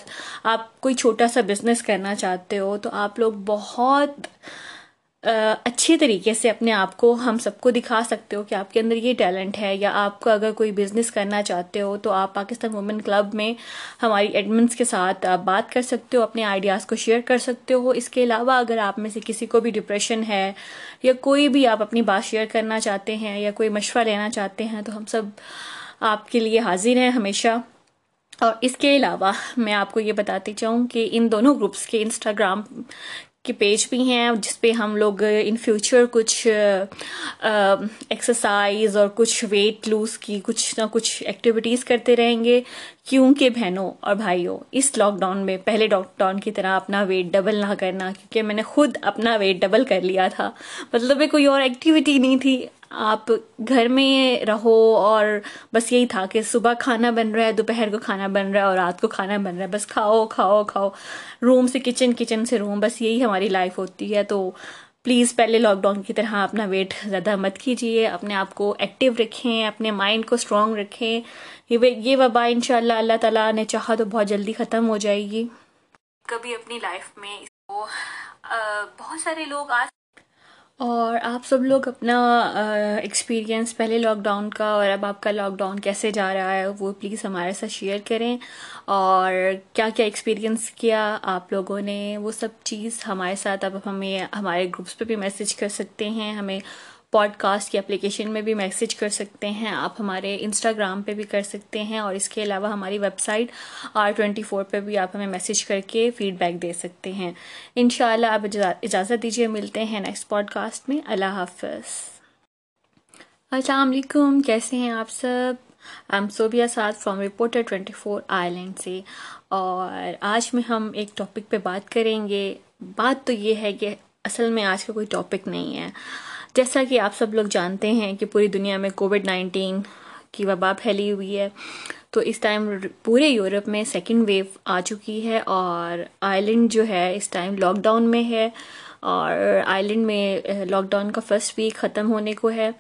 Speaker 2: آپ کوئی چھوٹا سا بزنس کرنا چاہتے ہو، تو آپ لوگ بہت اچھے طریقے سے اپنے آپ کو ہم سب کو دکھا سکتے ہو کہ آپ کے اندر یہ ٹیلنٹ ہے یا آپ کو اگر کوئی بزنس کرنا چاہتے ہو تو آپ پاکستان وومن کلب میں ہماری ایڈمنس کے ساتھ آپ بات کر سکتے ہو، اپنے آئیڈیاز کو شیئر کر سکتے ہو۔ اس کے علاوہ اگر آپ میں سے کسی کو بھی ڈپریشن ہے یا کوئی بھی آپ اپنی بات شیئر کرنا چاہتے ہیں یا کوئی مشورہ لینا چاہتے ہیں تو ہم سب آپ کے لیے حاضر ہیں ہمیشہ۔ اور اس کے علاوہ میں آپ کو یہ بتاتی چاہوں کہ ان دونوں گروپس کے انسٹاگرام کے پیج بھی ہیں، جس پہ ہم لوگ ان فیوچر کچھ ایکسرسائز اور کچھ ویٹ لوز کی کچھ نہ کچھ ایکٹیویٹیز کرتے رہیں گے۔ کیونکہ بہنوں اور بھائیوں، اس لاک ڈاؤن میں پہلے لاک ڈاؤن کی طرح اپنا ویٹ ڈبل نہ کرنا، کیونکہ میں نے خود اپنا ویٹ ڈبل کر لیا تھا۔ مطلب کوئی اور ایکٹیویٹی نہیں تھی۔ آپ گھر میں رہو اور بس یہی تھا کہ صبح کھانا بن رہا ہے، دوپہر کو کھانا بن رہا ہے اور رات کو کھانا بن رہا ہے۔ بس کھاؤ کھاؤ کھاؤ۔ روم سے کچن کچن سے روم، بس یہی ہماری لائف ہوتی ہے۔ تو پلیز پہلے لاک ڈاؤن کی طرح اپنا ویٹ زیادہ مت کیجیے۔ اپنے آپ کو ایکٹیو رکھیں، اپنے مائنڈ کو اسٹرانگ رکھیں۔ یہ وبا ان شاء اللہ اللہ تعالیٰ نے چاہا تو بہت جلدی ختم ہو جائے گی۔ کبھی اپنی لائف میں بہت سارے لوگ آج اور آپ سب لوگ اپنا ایکسپیرینس پہلے لاک ڈاؤن کا اور اب آپ کا لاک ڈاؤن کیسے جا رہا ہے، وہ پلیز ہمارے ساتھ شیئر کریں۔ اور کیا کیا ایکسپیرینس کیا آپ لوگوں نے، وہ سب چیز ہمارے ساتھ اب ہمیں، ہمارے گروپس پہ بھی میسیج کر سکتے ہیں، ہمیں پوڈ کاسٹ کی اپلیکیشن میں بھی میسیج کر سکتے ہیں۔ آپ ہمارے انسٹاگرام پہ بھی کر سکتے ہیں اور اس کے علاوہ ہماری website R twenty four پہ بھی آپ ہمیں میسیج کر کے فیڈ بیک دے سکتے ہیں۔ ان شاء اللہ آپ اجازت دیجیے، ملتے ہیں نیکسٹ پوڈ کاسٹ میں۔ اللہ حافظ۔ السلام علیکم، کیسے ہیں آپ سب؟ I'm Sobia Saad from Reporter twenty four Ireland سے۔ اور آج میں ہم ایک ٹاپک پہ بات کریں گے۔ بات تو یہ ہے کہ اصل میں آج کا کوئی ٹاپک نہیں ہے۔ جیسا کہ آپ سب لوگ جانتے ہیں کہ پوری دنیا میں کووڈ نائنٹین کی وبا پھیلی ہوئی ہے، تو اس ٹائم پورے یورپ میں سیکنڈ ویو آ چکی ہے اور آئرلینڈ جو ہے اس ٹائم لاک ڈاؤن میں ہے اور آئرلینڈ میں لاک ڈاؤن کا فرسٹ ویک ختم ہونے کو ہے۔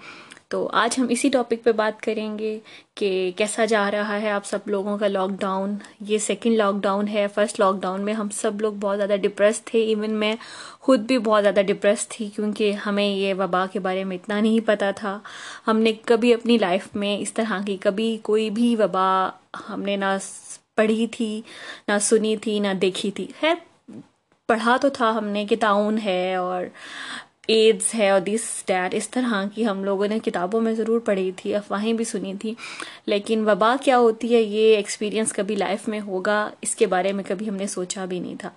Speaker 2: تو آج ہم اسی ٹاپک پہ بات کریں گے کہ کیسا جا رہا ہے آپ سب لوگوں کا لاک ڈاؤن یہ سیکنڈ لاک ڈاؤن ہے فرسٹ لاک ڈاؤن میں ہم سب لوگ بہت زیادہ ڈپریس تھے. ایون میں خود بھی بہت زیادہ ڈپریس تھی کیونکہ ہمیں یہ وبا کے بارے میں اتنا نہیں پتہ تھا۔ ہم نے کبھی اپنی لائف میں اس طرح کی کبھی کوئی بھی وبا ہم نے نہ پڑھی تھی، نہ سنی تھی، نہ دیکھی تھی۔ خیر، پڑھا تو تھا ہم نے کہ تعاون ہے اور ایڈز ہے اور دس ڈیٹ اس طرح کی ہم لوگوں نے کتابوں میں ضرور پڑھی تھی، افواہیں بھی سنی تھی لیکن وبا کیا ہوتی ہے، یہ ایکسپیرینس کبھی لائف میں ہوگا، اس کے بارے میں کبھی ہم نے سوچا بھی نہیں تھا۔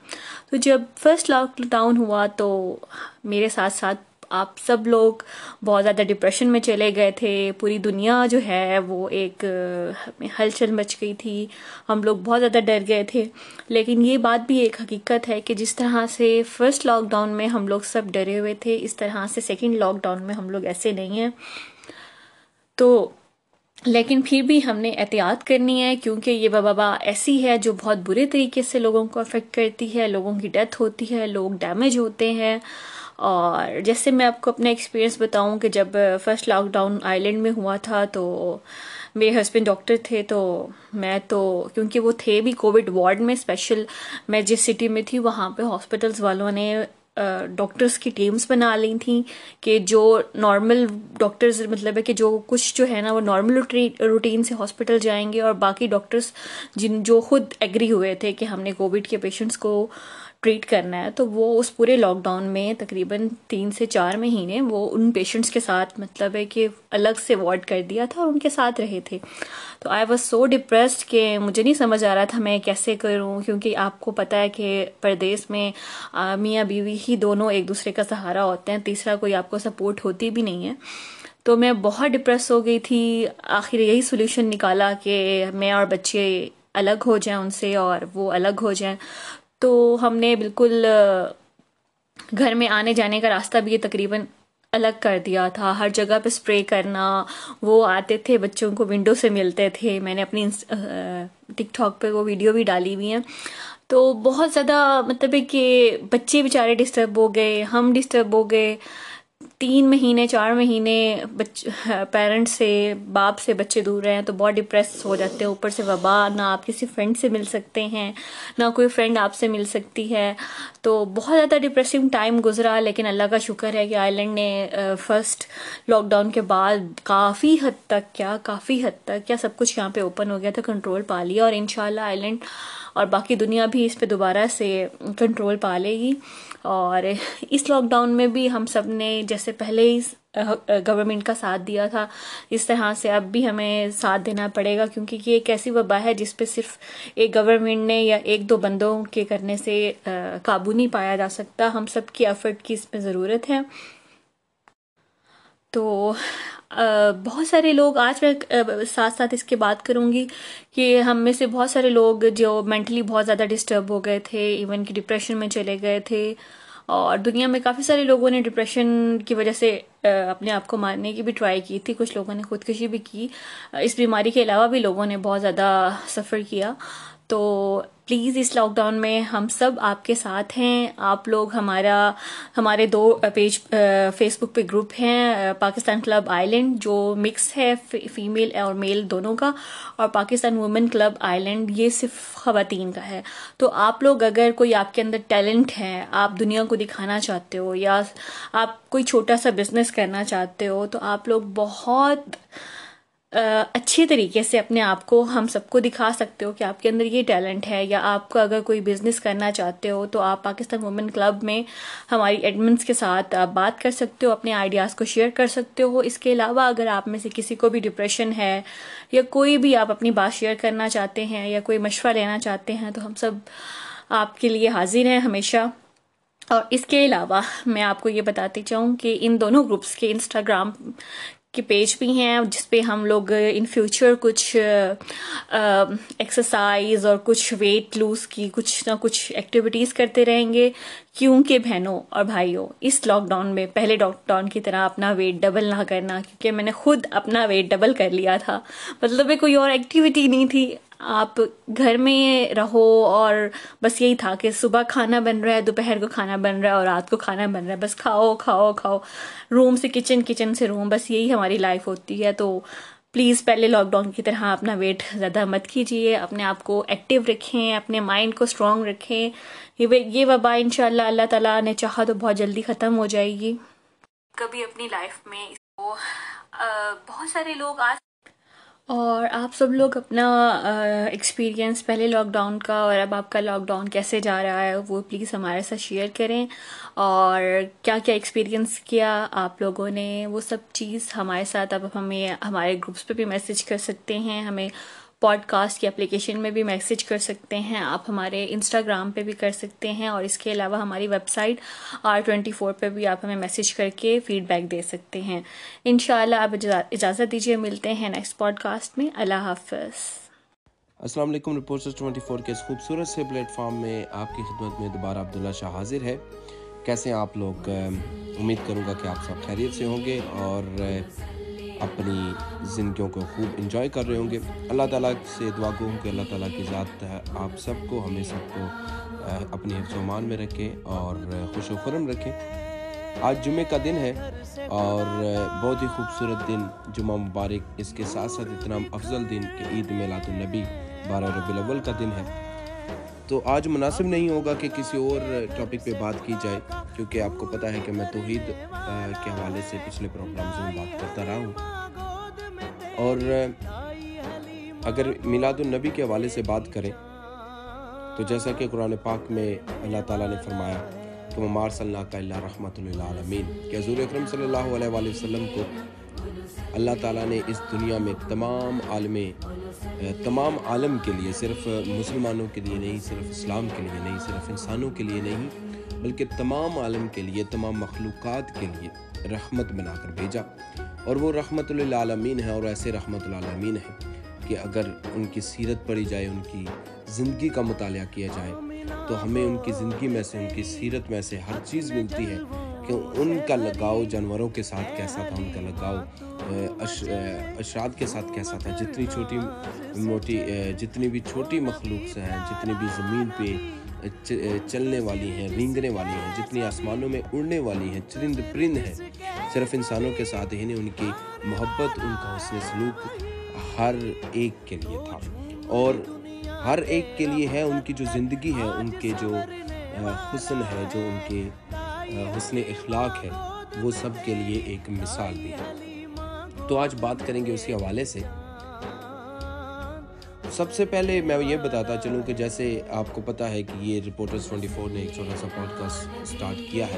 Speaker 2: تو جب فرسٹ لاک ڈاؤن ہوا تو میرے ساتھ ساتھ آپ سب لوگ بہت زیادہ ڈپریشن میں چلے گئے تھے۔ پوری دنیا جو ہے وہ ایک ہلچل مچ گئی تھی۔ ہم لوگ بہت زیادہ ڈر گئے تھے۔ لیکن یہ بات بھی ایک حقیقت ہے کہ جس طرح سے فرسٹ لاک ڈاؤن میں ہم لوگ سب ڈرے ہوئے تھے، اس طرح سے سیکنڈ لاک ڈاؤن میں ہم لوگ ایسے نہیں ہیں۔ تو لیکن پھر بھی ہم نے احتیاط کرنی ہے، کیونکہ یہ وبا ایسی ہے جو بہت برے طریقے سے لوگوں کو افیکٹ کرتی ہے۔ لوگوں کی ڈیتھ ہوتی ہے، لوگ ڈیمیج ہوتے ہیں۔ اور جیسے میں آپ کو اپنا ایکسپیرینس بتاؤں کہ جب فرسٹ لاک ڈاؤن آئرلینڈ میں ہوا تھا تو میرے ہسبینڈ ڈاکٹر تھے تو میں تو کیونکہ وہ تھے بھی کووڈ وارڈ میں اسپیشل میں جس سٹی میں تھی وہاں پہ ہاسپٹلس والوں نے ڈاکٹرس کی ٹیمز بنا لی تھیں کہ جو نارمل ڈاکٹرز مطلب ہے کہ جو کچھ جو ہے نا وہ نارمل روٹین سے ہاسپٹل جائیں گے اور باقی ڈاکٹرس جن جو خود ایگری ہوئے تھے کہ ہم نے کووڈ کے پیشنٹس کو ٹریٹ کرنا ہے، تو وہ اس پورے لاک ڈاؤن میں تقریباً تین سے چار مہینے وہ ان پیشنٹس کے ساتھ مطلب ہے کہ الگ سے وارڈ کر دیا تھا اور ان کے ساتھ رہے تھے۔ تو آئی واز سو ڈپریسڈ کہ مجھے نہیں سمجھ آ رہا تھا میں کیسے کروں، کیونکہ آپ کو پتہ ہے کہ پردیس میں میاں بیوی ہی دونوں ایک دوسرے کا سہارا ہوتے ہیں، تیسرا کوئی آپ کو سپورٹ ہوتی بھی نہیں ہے۔ تو میں بہت ڈپریس ہو گئی تھی۔ آخر یہی سولوشن نکالا کہ میں اور بچے الگ ہو جائیں ان سے اور وہ الگ ہو جائیں۔ تو ہم نے بالکل گھر میں آنے جانے کا راستہ بھی یہ تقریباً الگ کر دیا تھا۔ ہر جگہ پہ اسپرے کرنا، وہ آتے تھے، بچوں کو ونڈو سے ملتے تھے۔ میں نے اپنی ٹک ٹاک پہ وہ ویڈیو بھی ڈالی ہوئی ہیں۔ تو بہت زیادہ مطلب ہے کہ بچے بیچارے ڈسٹرب ہو گئے، ہم ڈسٹرب ہو گئے۔ تین مہینے، چار مہینے بچ پیرنٹس سے، باپ سے بچے دور رہے ہیں تو بہت ڈپریس ہو جاتے ہیں۔ اوپر سے وبا، نہ آپ کسی فرینڈ سے مل سکتے ہیں، نہ کوئی فرینڈ آپ سے مل سکتی ہے۔ تو بہت زیادہ ڈپریسنگ ٹائم گزرا، لیکن اللہ کا شکر ہے کہ آئرلینڈ نے فرسٹ لاک ڈاؤن کے بعد کافی حد تک کیا، کافی حد تک کیا سب کچھ یہاں پہ اوپن ہو گیا تھا کنٹرول پا لیا اور ان شاء اللہ آئرلینڈ اور باقی دنیا بھی اس پہ دوبارہ سے کنٹرول پا لے گی۔ اور اس لاک ڈاؤن میں بھی ہم سب نے جیسے پہلے ہی گورنمنٹ کا ساتھ دیا تھا۔ اس طرح سے اب بھی ہمیں ساتھ دینا پڑے گا کیونکہ یہ ایک ایسی وبا ہے جس پہ صرف ایک گورنمنٹ نے یا ایک دو بندوں کے کرنے سے قابو نہیں پایا جا سکتا۔ ہم سب کی ایفرٹ کی اس میں ضرورت ہے۔ تو بہت سارے لوگ آج میں ساتھ ساتھ اس کے بات کروں گی کہ ہم میں سے بہت سارے لوگ جو مینٹلی بہت زیادہ ڈسٹرب ہو گئے تھے ایون کہ ڈپریشن میں چلے گئے تھے، اور دنیا میں کافی سارے لوگوں نے ڈپریشن کی وجہ سے اپنے آپ کو مارنے کی بھی ٹرائی کی تھی، کچھ لوگوں نے خودکشی بھی کی، اس بیماری کے علاوہ بھی لوگوں نے بہت زیادہ سفر کیا۔ تو پلیز اس لاک ڈاؤن میں ہم سب آپ کے ساتھ ہیں۔ آپ لوگ ہمارا، ہمارے دو پیج فیس بک پہ گروپ ہیں پاکستان کلب آئیلینڈ جو مکس ہے فیمیل اور میل دونوں کا، اور پاکستان وومن کلب آئیلینڈ یہ صرف خواتین کا ہے۔ تو آپ لوگ اگر کوئی آپ کے اندر ٹیلنٹ ہے، آپ دنیا کو دکھانا چاہتے ہو یا آپ کوئی چھوٹا سا بزنس کرنا چاہتے ہو، تو آپ لوگ بہت اچھے طریقے سے اپنے آپ کو ہم سب کو دکھا سکتے ہو کہ آپ کے اندر یہ ٹیلنٹ ہے یا آپ کو اگر کوئی بزنس کرنا چاہتے ہو تو آپ پاکستان وومن کلب میں ہماری ایڈمنس کے ساتھ آپ بات کر سکتے ہو، اپنے آئیڈیاز کو شیئر کر سکتے ہو۔ اس کے علاوہ اگر آپ میں سے کسی کو بھی ڈپریشن ہے یا کوئی بھی آپ اپنی بات شیئر کرنا چاہتے ہیں یا کوئی مشورہ لینا چاہتے ہیں تو ہم سب آپ کے لیے حاضر ہیں ہمیشہ۔ اور اس کے علاوہ میں آپ کو یہ بتاتی چاہوں کہ ان دونوں گروپس کے انسٹاگرام کے پیج بھی ہیں، جس پہ ہم لوگ ان فیوچر کچھ ایکسرسائز اور کچھ ویٹ لوز کی کچھ نہ کچھ ایکٹیویٹیز کرتے رہیں گے۔ کیونکہ بہنوں اور بھائیوں، اس لاک ڈاؤن میں، پہلے لاک ڈاؤن کی طرح اپنا ویٹ ڈبل نہ کرنا، کیونکہ میں نے خود اپنا ویٹ ڈبل کر لیا تھا۔ مطلب کوئی اور ایکٹیویٹی نہیں تھی۔ آپ گھر میں رہو اور بس یہی تھا کہ صبح کھانا بن رہا ہے، دوپہر کو کھانا بن رہا ہے اور رات کو کھانا بن رہا ہے۔ بس کھاؤ کھاؤ کھاؤ۔ روم سے کچن کچن سے روم، بس یہی ہماری لائف ہوتی ہے۔ تو پلیز پہلے لاک ڈاؤن کی طرح اپنا ویٹ زیادہ مت کیجیے۔ اپنے آپ کو ایکٹیو رکھیں، اپنے مائنڈ کو اسٹرانگ رکھیں۔ یہ وبا ان شاء اللہ اللہ تعالیٰ نے چاہا تو بہت جلدی ختم ہو جائے گی۔ کبھی اپنی لائف میں بہت سارے لوگ آج اور آپ سب لوگ اپنا ایکسپیرینس پہلے لاک ڈاؤن کا اور اب آپ کا لاک ڈاؤن کیسے جا رہا ہے، وہ پلیز ہمارے ساتھ شیئر کریں۔ اور کیا کیا ایکسپیرینس کیا آپ لوگوں نے، وہ سب چیز ہمارے ساتھ اب ہمیں، ہمارے گروپس پہ بھی میسیج کر سکتے ہیں، ہمیں پوڈ کاسٹ کی اپلیکیشن میں بھی میسیج کر سکتے ہیں، آپ ہمارے انسٹاگرام پہ بھی کر سکتے ہیں اور اس کے علاوہ ہماری website R twenty four پہ بھی آپ ہمیں میسیج کر کے فیڈ بیک دے سکتے ہیں۔ ان شاء اللہ آپ اجازت دیجیے، ملتے ہیں نیکسٹ پوڈ کاسٹ میں۔ اللہ حافظ۔
Speaker 1: السلام علیکم رپورٹر ٹوئنٹی فور کے اس خوبصورت سے پلیٹ فارم میں آپ کی خدمت میں دوبارہ عبداللہ شاہ حاضر ہے۔ کیسے ہیں آپ لوگ؟ امید کروں گا کہ آپ سب خیریت سے ہوں گے اور اپنی زندگیوں کو خوب انجوائے کر رہے ہوں گے۔ اللہ تعالیٰ سے دعا گو ہوں کہ اللہ تعالیٰ کی ذات آپ سب کو، ہمیں سب کو اپنی حفظ و مان میں رکھے اور خوش و خرم رکھے۔ آج جمعہ کا دن ہے اور بہت ہی خوبصورت دن، جمعہ مبارک۔ اس کے ساتھ ساتھ اتنا افضل دن کہ عید میلاد النبی، بارہ ربی الاول کا دن ہے۔ تو آج مناسب نہیں ہوگا کہ کسی اور ٹاپک پہ بات کی جائے، کیونکہ آپ کو پتہ ہے کہ میں توحید کے حوالے سے پچھلے پروگرام سے میں بات کرتا رہا ہوں۔ اور اگر میلاد النبی کے حوالے سے بات کریں، تو جیسا کہ قرآن پاک میں اللہ تعالیٰ نے فرمایا کہ ممار صلی اللہ کا اللہ رحمۃ اللہ عالمین کہ حضور اکرم صلی اللہ علیہ وآلہ وسلم کو اللہ تعالیٰ نے اس دنیا میں تمام عالم تمام عالم کے لیے صرف مسلمانوں کے لیے نہیں، صرف اسلام کے لیے نہیں، صرف انسانوں کے لیے نہیں، بلکہ تمام عالم کے لیے، تمام مخلوقات کے لیے رحمت بنا کر بھیجا۔ اور وہ رحمت للعالمین ہے، اور ایسے رحمت العالمین ہے کہ اگر ان کی سیرت پڑھی جائے، ان کی زندگی کا مطالعہ کیا جائے، تو ہمیں ان کی زندگی میں سے، ان کی سیرت میں سے ہر چیز ملتی ہے۔ کہ ان کا لگاؤ جانوروں کے ساتھ کیسا تھا، ان کا لگاؤ اشراد کے ساتھ کیسا تھا۔ جتنی چھوٹی موٹی جتنی بھی چھوٹی مخلوق سے ہیں، جتنی بھی زمین پہ چلنے والی ہیں، رینگنے والی ہیں، جتنی آسمانوں میں اڑنے والی ہیں، چرند پرند ہیں، صرف انسانوں کے ساتھ ہی ان کی محبت، ان کا حسن سلوک ہر ایک کے لیے تھا۔ اور ہر ایک کے لیے ہے، ان کی جو زندگی ہے، ان کے جو حسن ہے، جو ان کے حسن اخلاق ہے، وہ سب کے لیے ایک مثال بھی ہے۔ تو آج بات کریں گے اسی حوالے سے۔ سب سے پہلے میں یہ بتاتا چلوں کہ جیسے آپ کو پتہ ہے کہ یہ رپورٹرز ٹوئنٹی فور نے ایک چھوٹا سا پوڈ کاسٹ اسٹارٹ کیا ہے۔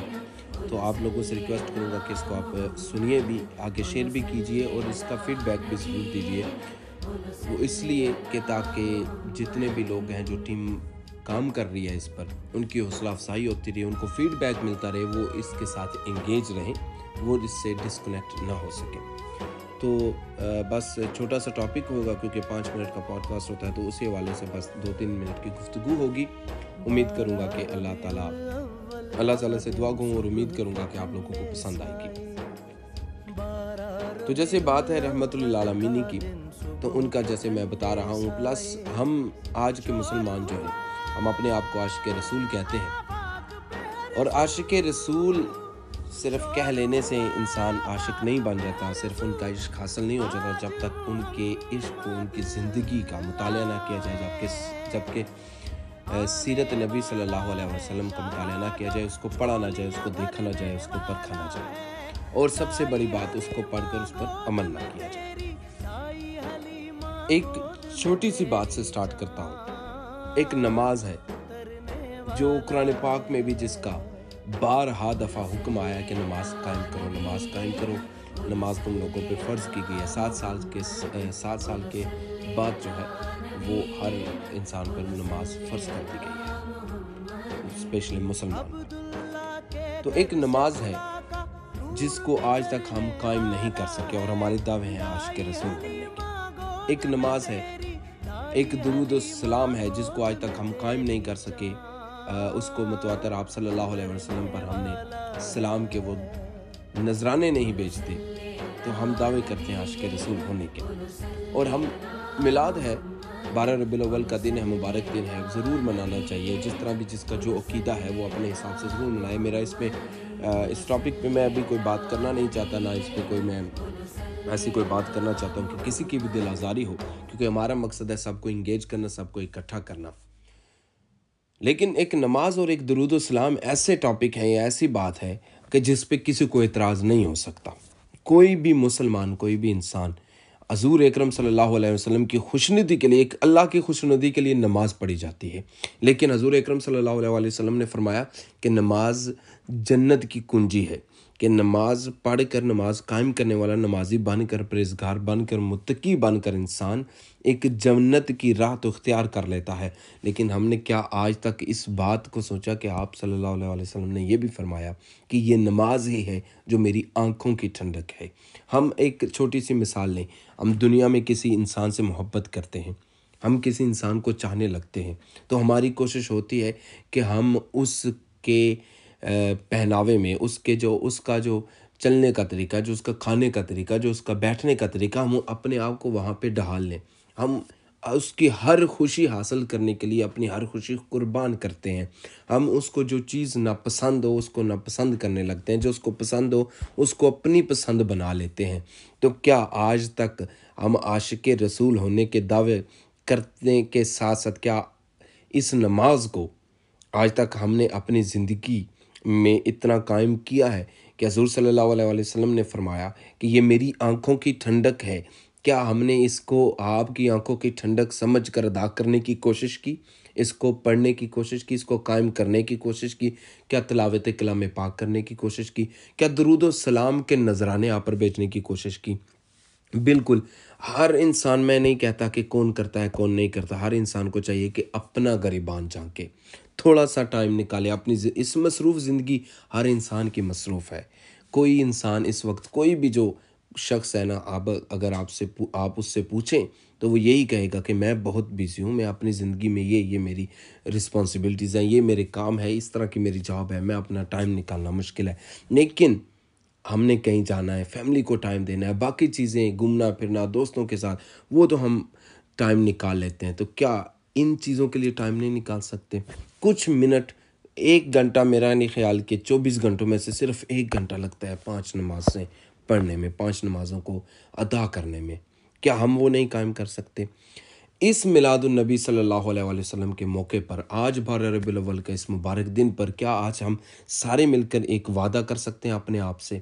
Speaker 1: تو آپ لوگوں سے ریکویسٹ کروں گا کہ اس کو آپ سنیے بھی، آگے شیئر بھی کیجیے اور اس کا فیڈ بیک بھی ضرور دیجیے وہ اس لیے کہ تاکہ جتنے بھی لوگ ہیں جو ٹیم کام کر رہی ہے اس پر۔ ان کی حوصلہ افزائی ہوتی رہے ان کو فیڈ بیک ملتا رہے، وہ اس کے ساتھ انگیج رہیں، وہ اس سے ڈسکنیکٹ نہ ہو سکے تو بس چھوٹا سا ٹاپک ہوگا، کیونکہ پانچ منٹ کا پوڈ کاسٹ ہوتا ہے، تو اسی حوالے سے بس دو تین منٹ کی گفتگو ہوگی۔ امید کروں گا کہ اللہ تعالیٰ اللہ تعالیٰ سے دعا گوں اور امید کروں گا کہ آپ لوگوں کو پسند آئے گی۔ تو جیسے بات ہے رحمت اللہ عالمینی کی، تو ان کا جیسے میں بتا رہا ہوں، پلس ہم آج کے مسلمان جو ہیں ہم اپنے آپ کو عاشق رسول کہتے ہیں۔ اور عاشق رسول صرف کہہ لینے سے انسان عاشق نہیں بن جاتا، صرف ان کا عشق حاصل نہیں ہو جاتا جب تک ان کے عشق کو، ان کی زندگی کا مطالعہ نہ کیا جائے، جبکہ جبکہ سیرت نبی صلی اللہ علیہ وسلم کا مطالعہ نہ کیا جائے، اس کو پڑھا نہ جائے، اس کو دیکھا نہ جائے، اس کو پرکھا نہ جائے۔ اور سب سے بڑی بات، اس کو پڑھ کر اس پر عمل نہ کیا جائے۔ ایک چھوٹی سی بات سے سٹارٹ کرتا ہوں۔ ایک نماز ہے جو قرآن پاک میں بھی جس کا بارہا دفعہ حکم آیا کہ نماز قائم کرو، نماز قائم کرو، نماز تم لوگوں پہ فرض کی گئی ہے۔ سات سال کے سات سال کے بعد جو ہے، وہ ہر انسان پر نماز فرض کر دی گئی ہے اسپیشلی مسلمان۔ تو ایک نماز ہے جس کو آج تک ہم قائم نہیں کر سکے اور ہمارے دعوے ہیں عاشق رسول بننے کے۔ ایک نماز ہے ایک درود و سلام ہے جس کو آج تک ہم قائم نہیں کر سکے۔ اس کو متواتر آپ صلی اللہ علیہ وسلم پر ہم نے سلام کے وہ نذرانے نہیں بیچتے تو ہم دعوے کرتے ہیں عاشق رسول ہونے کے۔ اور ہم میلاد ہے، بارہ ربی الاول کا دن ہے، مبارک دن ہے، ضرور منانا چاہیے۔ جس طرح بھی جس کا جو عقیدہ ہے، وہ اپنے حساب سے ضرور منائے۔ میرا اس پہ اس ٹاپک پہ میں ابھی کوئی بات کرنا نہیں چاہتا، نہ اس پہ کوئی میں ایسی کوئی بات کرنا چاہتا ہوں کہ کسی کی بھی دل آزاری ہو، کیونکہ ہمارا مقصد ہے سب کو انگیج کرنا، سب کو اکٹھا کرنا۔ لیکن ایک نماز اور ایک درود و سلام ایسے ٹاپک ہیں یا ایسی بات ہے کہ جس پہ کسی کو اعتراض نہیں ہو سکتا۔ کوئی بھی مسلمان، کوئی بھی انسان حضور اکرم صلی اللہ علیہ وسلم کی خوشندی کے لیے، ایک اللہ کی خوشندی کے لیے نماز پڑھی جاتی ہے۔ لیکن حضور اکرم صلی اللہ علیہ وسلم نے فرمایا کہ نماز جنت کی کنجی ہے۔ کہ نماز پڑھ کر نماز قائم کرنے والا نمازی بن کر پریزگار بن کر، متقی بن کر انسان ایک جنت کی راہ تو اختیار کر لیتا ہے۔ لیکن ہم نے کیا آج تک اس بات کو سوچا کہ آپ صلی اللہ علیہ وسلم نے یہ بھی فرمایا کہ یہ نماز ہی ہے جو میری آنکھوں کی ٹھنڈک ہے۔ ہم ایک چھوٹی سی مثال لیں۔ ہم دنیا میں کسی انسان سے محبت کرتے ہیں، ہم کسی انسان کو چاہنے لگتے ہیں، تو ہماری کوشش ہوتی ہے کہ ہم اس کے پہناوے میں، اس کے جو، اس کا جو چلنے کا طریقہ، جو اس کا کھانے کا طریقہ، جو اس کا بیٹھنے کا طریقہ، ہم اپنے آپ کو وہاں پہ ڈھال لیں۔ ہم اس کی ہر خوشی حاصل کرنے کے لیے اپنی ہر خوشی قربان کرتے ہیں۔ ہم اس کو جو چیز ناپسند ہو، اس کو ناپسند کرنے لگتے ہیں۔ جو اس کو پسند ہو، اس کو اپنی پسند بنا لیتے ہیں۔ تو کیا آج تک ہم عاشق رسول ہونے کے دعوے کرنے کے ساتھ ساتھ کیا اس نماز کو آج تک ہم نے اپنی زندگی میں اتنا قائم کیا ہے کہ حضور صلی اللہ علیہ وسلم نے فرمایا کہ یہ میری آنکھوں کی ٹھنڈک ہے۔ کیا ہم نے اس کو آپ کی آنکھوں کی ٹھنڈک سمجھ کر ادا کرنے کی کوشش کی؟ اس کو پڑھنے کی کوشش کی، اس کو قائم کرنے کی کوشش کی۔ کیا تلاوت کلام پاک کرنے کی کوشش کی؟ کیا درود و سلام کے نذرانے آپ پر بیچنے کی کوشش کی؟ بالکل، ہر انسان میں نہیں کہتا کہ کون کرتا ہے، کون نہیں کرتا۔ ہر انسان کو چاہیے کہ اپنا غریبان جھانکے تھوڑا سا ٹائم نکالے۔ اپنی اس مصروف زندگی ہر انسان کی مصروف ہے۔ کوئی انسان اس وقت کوئی بھی جو شخص ہے نا، آپ اگر آپ سے آپ اس سے پوچھیں تو وہ یہی کہے گا کہ میں بہت بیزی ہوں، میں اپنی زندگی میں یہ یہ میری رسپانسبلٹیز ہیں، یہ میرے کام ہے، اس طرح کی میری جاب ہے، میں اپنا ٹائم نکالنا مشکل ہے۔ لیکن ہم نے کہیں جانا ہے فیملی کو ٹائم دینا ہے، باقی چیزیں، گھومنا پھرنا، دوستوں کے ساتھ، وہ تو ہم ٹائم نکال لیتے ہیں۔ تو کیا ان چیزوں کے لیے ٹائم نہیں نکال سکتے؟ کچھ منٹ، ایک گھنٹہ میرا نہیں خیال کہ چوبیس گھنٹوں میں سے صرف ایک گھنٹہ لگتا ہے پانچ نمازیں پڑھنے میں، پانچ نمازوں کو ادا کرنے میں۔ کیا ہم وہ نہیں قائم کر سکتے؟ اس میلاد النبی صلی اللہ علیہ وسلم کے موقع پر آج بارہ ربی الاول کا اس مبارک دن پر کیا آج ہم سارے مل کر ایک وعدہ کر سکتے ہیں اپنے آپ سے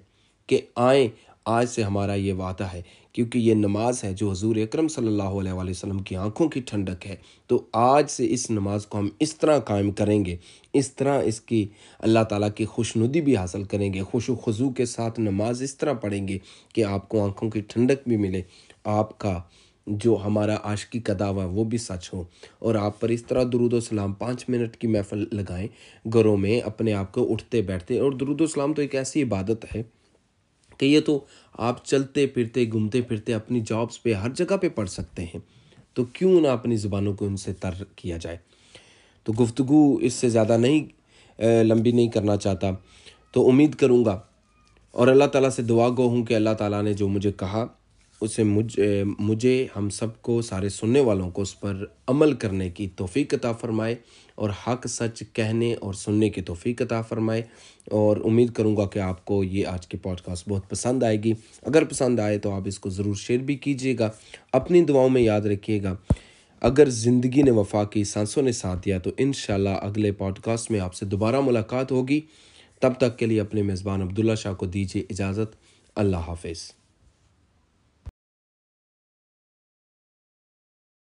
Speaker 1: کہ آئیں، آج سے ہمارا یہ وعدہ ہے۔ کیونکہ یہ نماز ہے جو حضور اکرم صلی اللہ علیہ وآلہ وسلم کی آنکھوں کی ٹھنڈک ہے۔ تو آج سے اس نماز کو ہم اس طرح قائم کریں گے، اس طرح اس کی اللہ تعالیٰ کی خوش ندی بھی حاصل کریں گے، خوش و خضو کے ساتھ نماز اس طرح پڑھیں گے کہ آپ کو آنکھوں کی ٹھنڈک بھی ملے۔ آپ کا جو ہمارا عاشقی کا دعویٰ وہ بھی سچ ہو۔ اور آپ پر اس طرح درود و سلام پانچ منٹ کی محفل لگائیں، گھروں میں اپنے آپ کو اٹھتے بیٹھتے، اور درود و سلام تو ایک ایسی عبادت ہے کہ یہ تو آپ چلتے پھرتے، گھومتے پھرتے اپنی جابس پہ ہر جگہ پہ پڑھ سکتے ہیں۔ تو کیوں نہ اپنی زبانوں کو ان سے تر کیا جائے۔ تو گفتگو اس سے زیادہ نہیں لمبی نہیں کرنا چاہتا۔ تو امید کروں گا۔ اور اللہ تعالیٰ سے دعا گو ہوں کہ اللہ تعالیٰ نے جو مجھے کہا، اسے مجھ مجھے ہم سب کو، سارے سننے والوں کو اس پر عمل کرنے کی توفیق عطا فرمائے۔ اور حق سچ کہنے اور سننے کی توفیق عطا فرمائے۔ اور امید کروں گا کہ آپ کو یہ آج کی پوڈ کاسٹ بہت پسند آئے گی۔ اگر پسند آئے تو آپ اس کو ضرور شیئر بھی کیجیے گا۔ اپنی دعاؤں میں یاد رکھیے گا۔ اگر زندگی نے وفا کی سانسوں نے ساتھ دیا تو انشاءاللہ اگلے پوڈ کاسٹ میں آپ سے دوبارہ ملاقات ہوگی۔ تب تک کے لیے اپنے میزبان عبداللہ شاہ کو دیجیے اجازت۔ اللہ حافظ۔